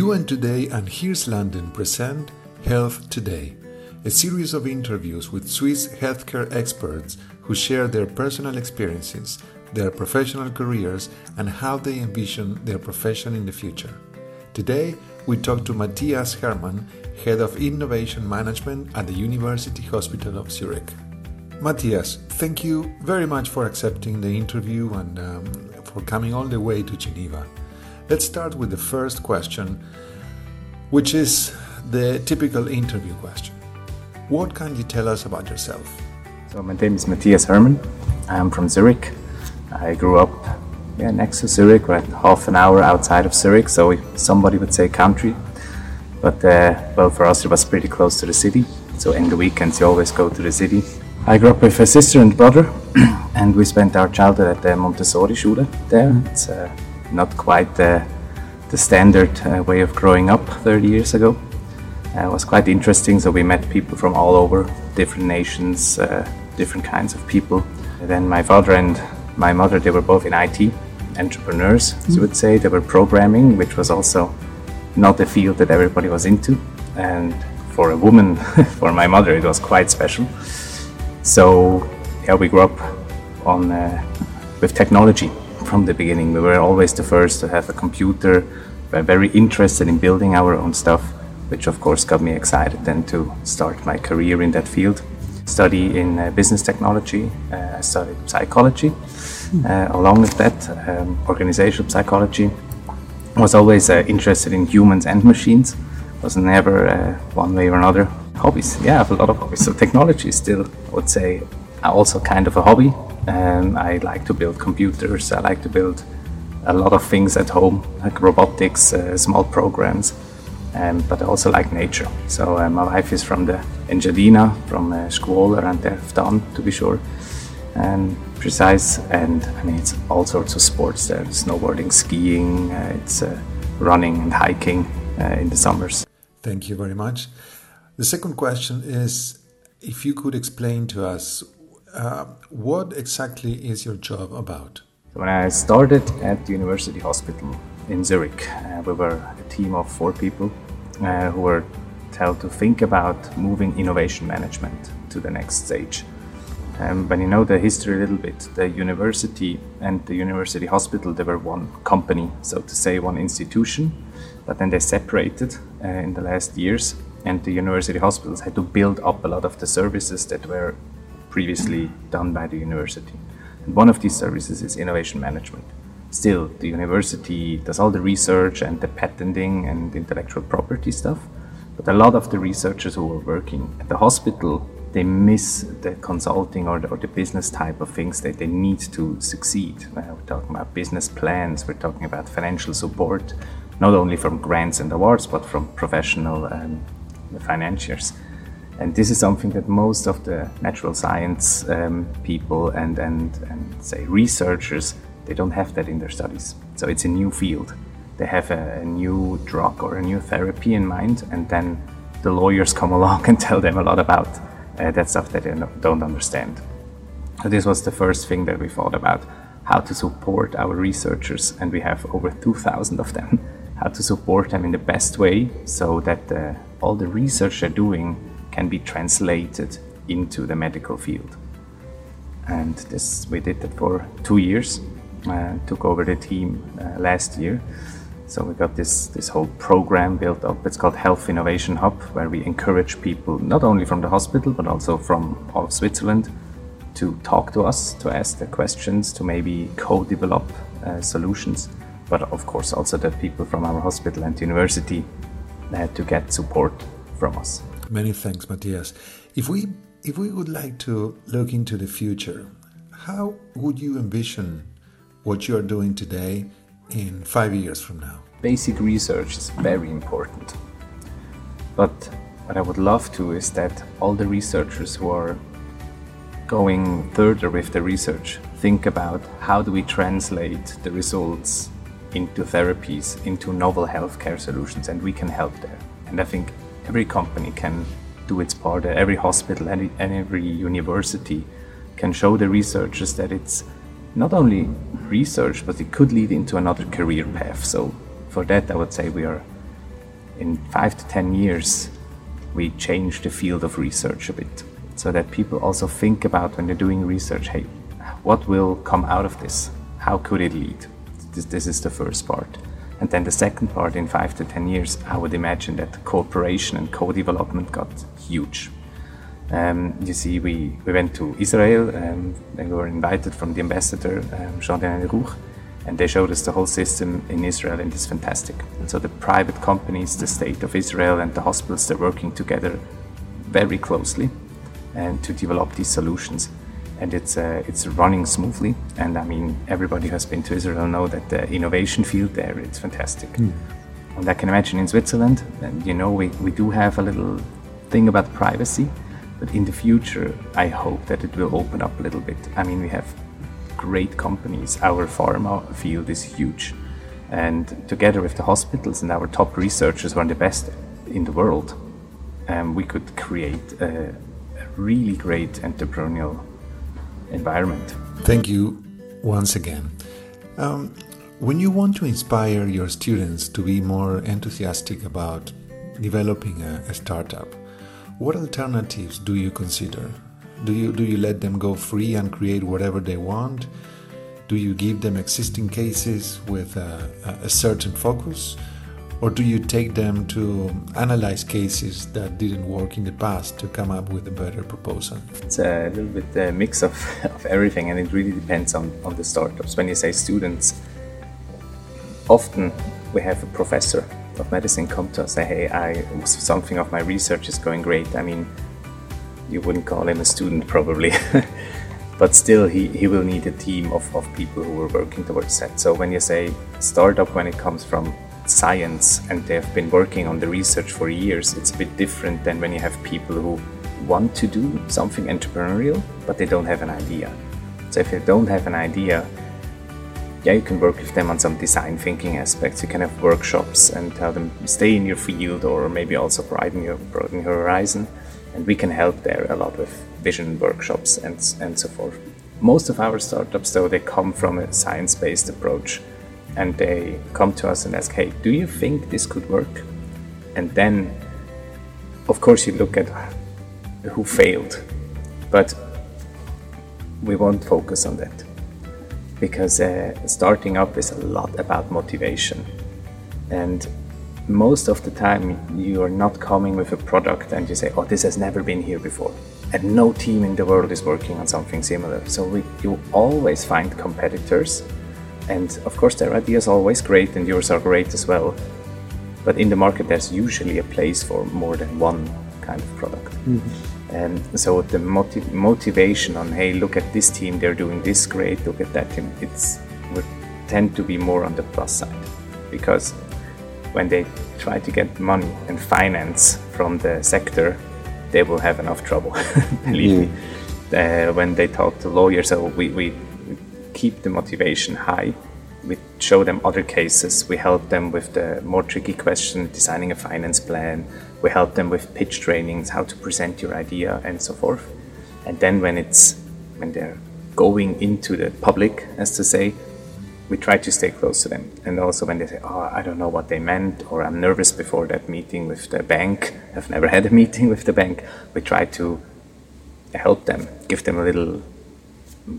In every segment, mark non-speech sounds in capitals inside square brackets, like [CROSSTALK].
UN Today and Hirslanden present Health Today, a series of interviews with Swiss healthcare experts who share their personal experiences, their professional careers, and how they envision their profession in the future. Today, we talk to Matthias Hermann, Head of Innovation Management at the University Hospital of Zurich. Matthias, thank you very much for accepting the interview and um, for coming all the way to Geneva. Let's start with the first question, which is the typical interview question. What can you tell us about yourself? So my name is Matthias Hermann. I'm from Zurich. I grew up yeah, next to Zurich, right half an hour outside of Zurich, so somebody would say country. But uh, well, for us it was pretty close to the city. So in the weekends you always go to the city. I grew up with a sister and brother, [CLEARS THROAT] and we spent our childhood at the Montessori Schule there. It's uh, not quite the, the standard uh, way of growing up 30 years ago. Uh, it was quite interesting. So we met people from all over, different nations, uh, different kinds of people. And then my father and my mother, they were both in IT, entrepreneurs, mm-hmm. you would say. They were programming, which was also not a field that everybody was into. And for a woman, [LAUGHS] for my mother, it was quite special. So yeah, we grew up on uh, with technology from the beginning. We were always the first to have a computer. We were very interested in building our own stuff, which of course got me excited then to start my career in that field. Study in uh, business technology. Uh, I studied psychology. Uh, along with that, um, organizational psychology. Was always uh, interested in humans and machines. Was never uh, one way or another. Hobbies, yeah, I have a lot of hobbies. So technology is still, I would say, also kind of a hobby um, I like to build computers. I like to build a lot of things at home, like robotics, uh, small programs, um, but I also like nature. So uh, my wife is from the Engadina, from uh, Scuola and Erfdan, to be sure, and precise. And I mean, it's all sorts of sports there: snowboarding, skiing, uh, it's uh, running and hiking uh, in the summers. Thank you very much. The second question is if you could explain to us uh, what exactly is your job about? When I started at the University Hospital in Zurich, uh, we were a team of four people uh, who were told to think about moving innovation management to the next stage. Um, when you know the history a little bit, the university and the university hospital, they were one company, so to say, one institution, but then they separated uh, in the last years, and the university hospitals had to build up a lot of the services that were previously done by the university. And one of these services is innovation management. Still, the university does all the research and the patenting and intellectual property stuff, but a lot of the researchers who are working at the hospital they miss the consulting or the, or the business type of things that they need to succeed. We're talking about business plans, we're talking about financial support, not only from grants and awards, but from professional um, financiers. And this is something that most of the natural science um, people and, and, and say researchers, they don't have that in their studies. So it's a new field. They have a, a new drug or a new therapy in mind, and then the lawyers [LAUGHS] come along and tell them a lot about uh, that stuff that they don't understand. So this was the first thing that we thought about how to support our researchers, and we have over 2,000 of them. [LAUGHS] How to support them in the best way so that uh, all the research they're doing can be translated into the medical field. And this we did that for two years. Uh, took over the team uh, last year. So we got this this whole program built up. It's called Health Innovation Hub, where we encourage people not only from the hospital but also from all of Switzerland to talk to us, to ask their questions, to maybe co-develop uh, solutions. But of course also the people from our hospital and university uh, to get support from us. Many thanks, Matthias. If we if we would like to look into the future, how would you envision what you are doing today in five years from now? Basic research is very important. But what I would love to is that all the researchers who are going further with the research think about how do we translate the results into therapies, into novel healthcare solutions, and we can help there. And I think every company can do its part, every hospital and every university can show the researchers that it's not only research, but it could lead into another career path. So for that, I would say we are in five to ten years, we change the field of research a bit so that people also think about when they're doing research hey, what will come out of this? How could it lead? This, this is the first part. And then the second part, in five to ten years, I would imagine that cooperation and co development got huge. Um, you see, we, we went to Israel um, and we were invited from the ambassador, um, Jean-Daniel Ruch, and they showed us the whole system in Israel and it's fantastic. And so the private companies, the state of Israel and the hospitals, they're working together very closely and to develop these solutions. And it's, uh, it's running smoothly. And I mean, everybody who has been to Israel know that the innovation field there, it's fantastic. Mm. And I can imagine in Switzerland, and you know, we, we do have a little thing about privacy but in the future, I hope that it will open up a little bit. I mean, we have great companies. Our pharma field is huge. And together with the hospitals and our top researchers, who are the best in the world, um, we could create a, a really great entrepreneurial environment. Thank you once again. Um, when you want to inspire your students to be more enthusiastic about developing a, a startup, what alternatives do you consider? Do you, do you let them go free and create whatever they want? Do you give them existing cases with a, a certain focus? Or do you take them to analyze cases that didn't work in the past to come up with a better proposal? It's a little bit a mix of, [LAUGHS] of everything, and it really depends on, on the startups. When you say students, often we have a professor of medicine come to us say, hey, I something of my research is going great. I mean, you wouldn't call him a student probably, [LAUGHS] but still he, he will need a team of, of people who are working towards that. So when you say startup, when it comes from science and they've been working on the research for years, it's a bit different than when you have people who want to do something entrepreneurial, but they don't have an idea. So if they don't have an idea, yeah, you can work with them on some design thinking aspects. You can have workshops and tell them stay in your field or maybe also broaden your, broaden your horizon. And we can help there a lot with vision workshops and, and so forth. Most of our startups, though, they come from a science based approach and they come to us and ask, hey, do you think this could work? And then, of course, you look at who failed, but we won't focus on that because uh, starting up is a lot about motivation. And most of the time, you are not coming with a product and you say, Oh, this has never been here before. And no team in the world is working on something similar. So we, you always find competitors. And of course, their ideas are always great and yours are great as well. But in the market, there's usually a place for more than one kind of product. Mm-hmm. And so the motiv- motivation on, hey, look at this team, they're doing this great, look at that team, it's would tend to be more on the plus side. Because when they try to get money and finance from the sector, they will have enough trouble, [LAUGHS] believe me. Uh, when they talk to lawyers, so we, we keep the motivation high. We show them other cases. We help them with the more tricky question, designing a finance plan, we help them with pitch trainings, how to present your idea, and so forth. And then when it's when they're going into the public, as to say, we try to stay close to them. And also when they say, "Oh, I don't know what they meant," or "I'm nervous before that meeting with the bank," I've never [LAUGHS] had a meeting with the bank. We try to help them, give them a little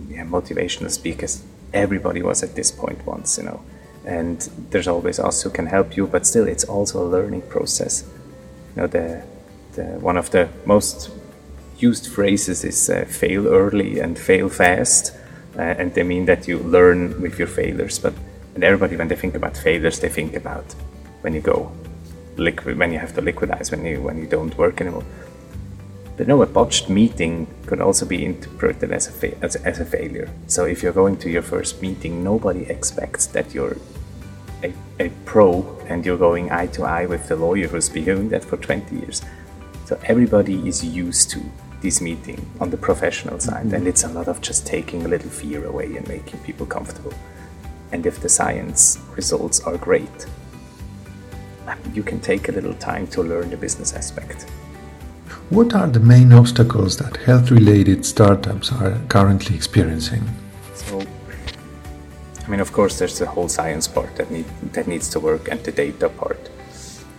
yeah, motivational speakers. Everybody was at this point once, you know. And there's always us who can help you, but still, it's also a learning process you know, the, the one of the most used phrases is uh, fail early and fail fast. Uh, and they mean that you learn with your failures. But and everybody, when they think about failures, they think about when you go liquid, when you have to liquidize, when you when you don't work anymore. But no, a botched meeting could also be interpreted as a, fa- as, a, as a failure. So if you're going to your first meeting, nobody expects that you're a, a pro and you're going eye to eye with the lawyer who's been doing that for 20 years. So everybody is used to this meeting on the professional side, mm-hmm. and it's a lot of just taking a little fear away and making people comfortable. And if the science results are great, you can take a little time to learn the business aspect. What are the main obstacles that health related startups are currently experiencing? So, I mean, of course, there's the whole science part that need that needs to work and the data part.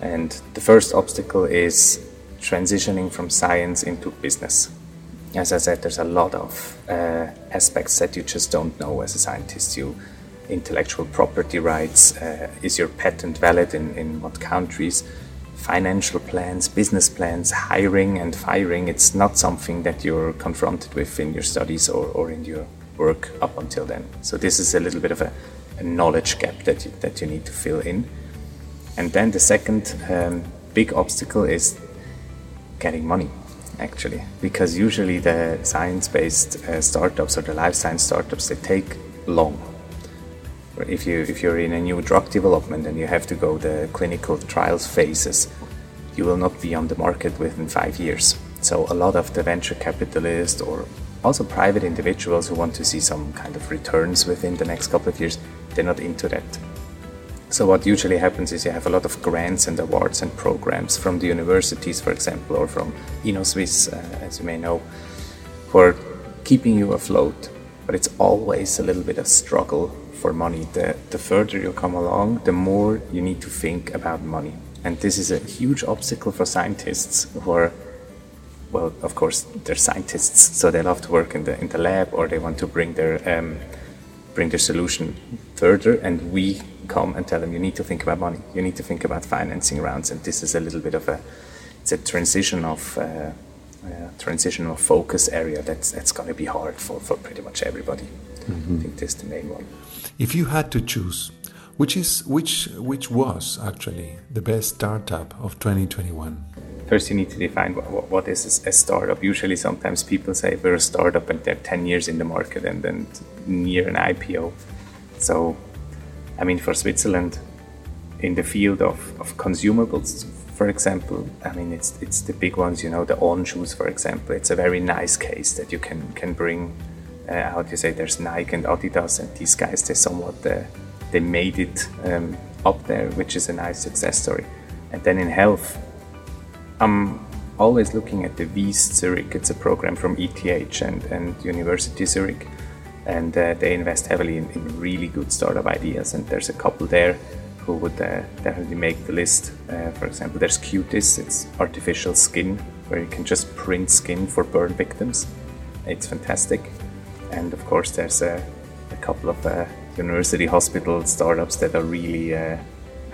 And the first obstacle is transitioning from science into business. As I said, there's a lot of uh, aspects that you just don't know as a scientist. You intellectual property rights, uh, is your patent valid in, in what countries, financial plans, business plans, hiring and firing. It's not something that you're confronted with in your studies or, or in your work up until then. So this is a little bit of a, a knowledge gap that you, that you need to fill in. And then the second um, big obstacle is getting money, actually, because usually the science-based uh, startups or the life science startups they take long. If you if you're in a new drug development and you have to go the clinical trials phases, you will not be on the market within five years. So a lot of the venture capitalists or also private individuals who want to see some kind of returns within the next couple of years, they're not into that. So what usually happens is you have a lot of grants and awards and programs from the universities, for example, or from Innosuisse, uh, as you may know, for keeping you afloat. But it's always a little bit of struggle for money. The, the further you come along, the more you need to think about money. And this is a huge obstacle for scientists who are, well, of course, they're scientists, so they love to work in the in the lab or they want to bring their um, bring their solution further. And we come and tell them you need to think about money, you need to think about financing rounds, and this is a little bit of a it's a transition of uh, uh, transition of focus area that's that's going to be hard for, for pretty much everybody. Mm-hmm. I think this is the main one. If you had to choose, which is which which was actually the best startup of 2021? First, you need to define what, what is a startup. Usually, sometimes people say we're a startup and they're 10 years in the market and then near an IPO. So I mean, for Switzerland, in the field of, of consumables, for example, I mean, it's it's the big ones, you know, the on shoes, for example. It's a very nice case that you can can bring. Uh, how do you say? There's Nike and Adidas, and these guys they somewhat uh, they made it um, up there, which is a nice success story. And then in health, I'm always looking at the Wyss Zurich. It's a program from ETH and and University Zurich and uh, they invest heavily in, in, really good startup ideas. And there's a couple there who would uh, definitely make the list. Uh, for example, there's Cutiss, it's artificial skin where you can just print skin for burn victims. It's fantastic. And of course, there's a, a couple of uh, university hospital startups that are really. Uh,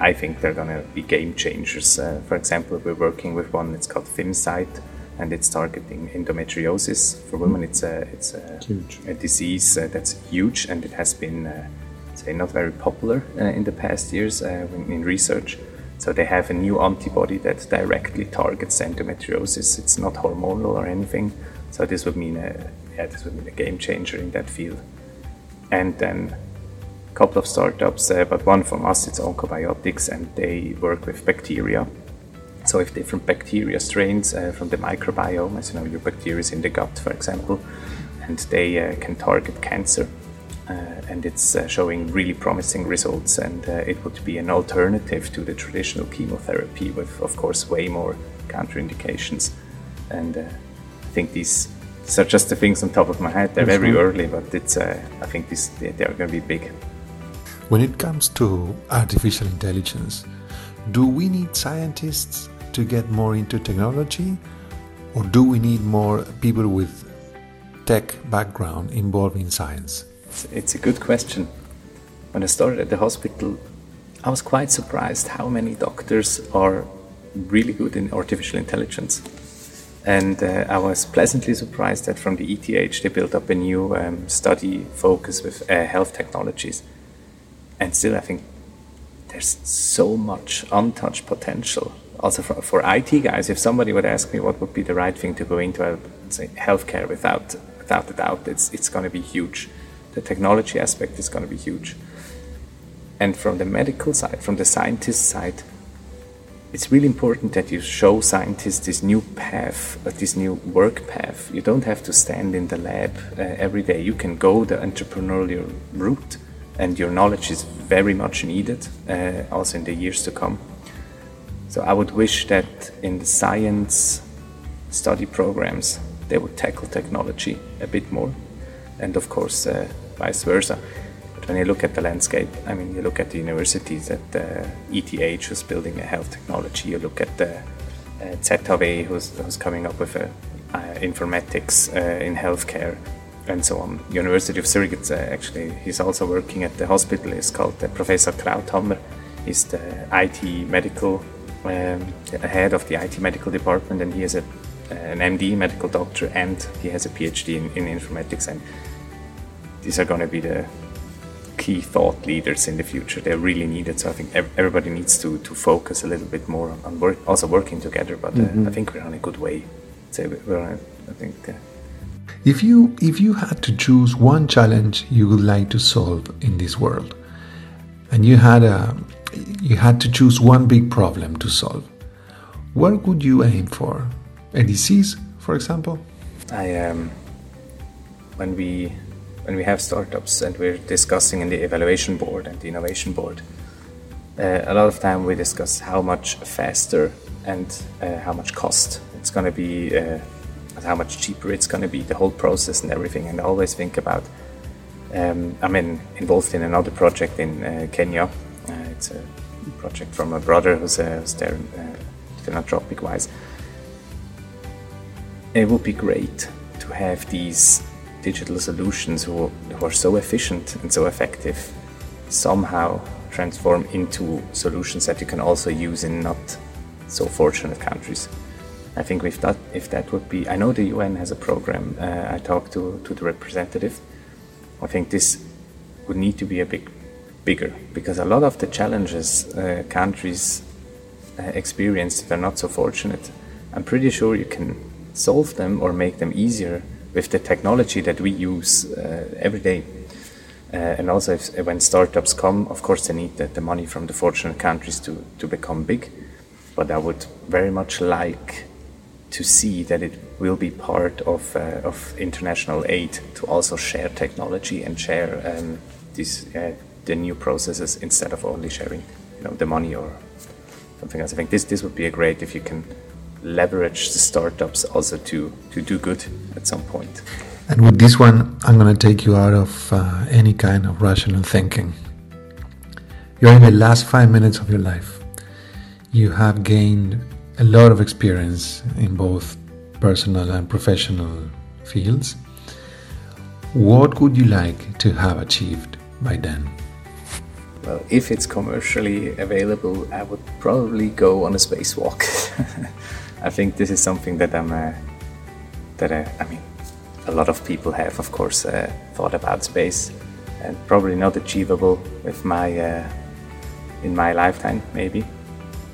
I think they're going to be game changers. Uh, for example, we're working with one. It's called FimmCyte, and it's targeting endometriosis for women. It's a it's a, a disease uh, that's huge, and it has been uh, say not very popular uh, in the past years uh, in research. So they have a new antibody that directly targets endometriosis. It's not hormonal or anything. So this would mean a yeah, this would mean a game changer in that field. And then a couple of startups, uh, but one from us, it's Oncobiotics, and they work with bacteria so if different bacteria strains uh, from the microbiome, as you know, your bacteria is in the gut, for example, and they uh, can target cancer. Uh, and it's uh, showing really promising results, and uh, it would be an alternative to the traditional chemotherapy with, of course, way more counterindications. And I think these, these, are just the things on top of my head. They're That's very right. early, but it's, uh, I think this, they, they are going to be big. When it comes to artificial intelligence, do we need scientists to get more into technology? Or do we need more people with tech background involved in science? It's a good question. When I started at the hospital, I was quite surprised how many doctors are really good in artificial intelligence. And uh, I was pleasantly surprised that from the ETH they built up a new um, study focus with uh, health technologies. And still, I think there's so much untouched potential also for, for IT guys, if somebody would ask me what would be the right thing to go into, I would say healthcare without without a doubt. It's it's going to be huge. The technology aspect is going to be huge. And from the medical side, from the scientist side, it's really important that you show scientists this new path, uh, this new work path. You don't have to stand in the lab uh, every day. You can go the entrepreneurial route, and your knowledge is very much needed uh, also in the years to come. So I would wish that in the science study programs they would tackle technology a bit more, and of course uh, vice versa. When you look at the landscape, I mean, you look at the universities, at the ETH who's building a health technology, you look at the uh, ZHW who's, who's coming up with a, uh, informatics uh, in healthcare and so on. University of Zurich, uh, actually, he's also working at the hospital. It's called uh, Professor Krauthammer. He's the IT medical um, head of the IT medical department, and he is a, an MD, medical doctor, and he has a PhD in, in informatics. And these are going to be the key thought leaders in the future. They're really needed. So I think everybody needs to, to focus a little bit more on, work, also working together. But uh, mm-hmm. I think we're on a good way. So we're on, I think. Uh, if you if you had to choose one challenge you would like to solve in this world, and you had a you had to choose one big problem to solve, what would you aim for? A disease, for example? I um, when we when we have startups and we're discussing in the evaluation board and the innovation board, uh, a lot of time we discuss how much faster and uh, how much cost it's going to be, uh, how much cheaper it's going to be, the whole process and everything. And I always think about, um, I'm in, involved in another project in uh, Kenya. Uh, it's a project from a brother who's, uh, who's there philanthropic wise. It would be great to have these digital solutions who, who are so efficient and so effective somehow transform into solutions that you can also use in not so fortunate countries. I think if that if that would be, I know the UN has a program. Uh, I talked to, to the representative. I think this would need to be a big bigger because a lot of the challenges uh, countries uh, experience that are not so fortunate, I'm pretty sure you can solve them or make them easier with the technology that we use uh, every day. Uh, and also, if, when startups come, of course, they need the, the, money from the fortunate countries to, to become big. But I would very much like to see that it will be part of, uh, of international aid to also share technology and share um, these, uh, the new processes instead of only sharing you know, the money or something else. I think this, this would be a great if you can leverage the startups also to, to do good at some point. And with this one, I'm going to take you out of uh, any kind of rational thinking. You're in the last five minutes of your life. You have gained a lot of experience in both personal and professional fields. What would you like to have achieved by then? Well, if it's commercially available, I would probably go on a spacewalk. [LAUGHS] I think this is something that I'm uh, that I, I, mean a lot of people have of course uh, thought about space and probably not achievable with my uh, in my lifetime maybe.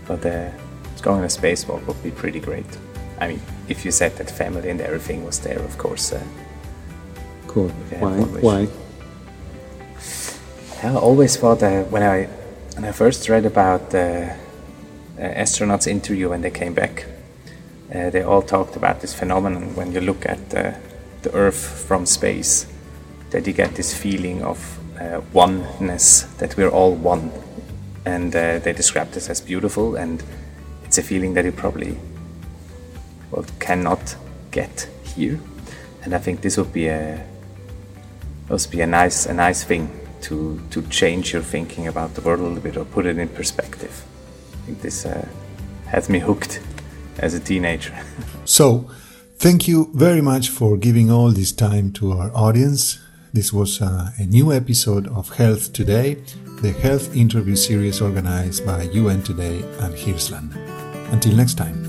But uh, going on a spacewalk would be pretty great. I mean if you said that family and everything was there of course uh, cool. why? why? I always thought that when I when I first read about the uh, astronauts interview when they came back uh, they all talked about this phenomenon when you look at the Earth from space, that you get this feeling of uh, oneness, that we're all one. And uh, they described this as beautiful, and it's a feeling that you probably well, cannot get here. And I think this would be a must be a nice a nice thing to to change your thinking about the world a little bit or put it in perspective. I think this uh, has me hooked as a teenager. [LAUGHS] so, thank you very much for giving all this time to our audience. This was uh, a new episode of Health Today, the health interview series organized by UN Today and Hirslanden. Until next time.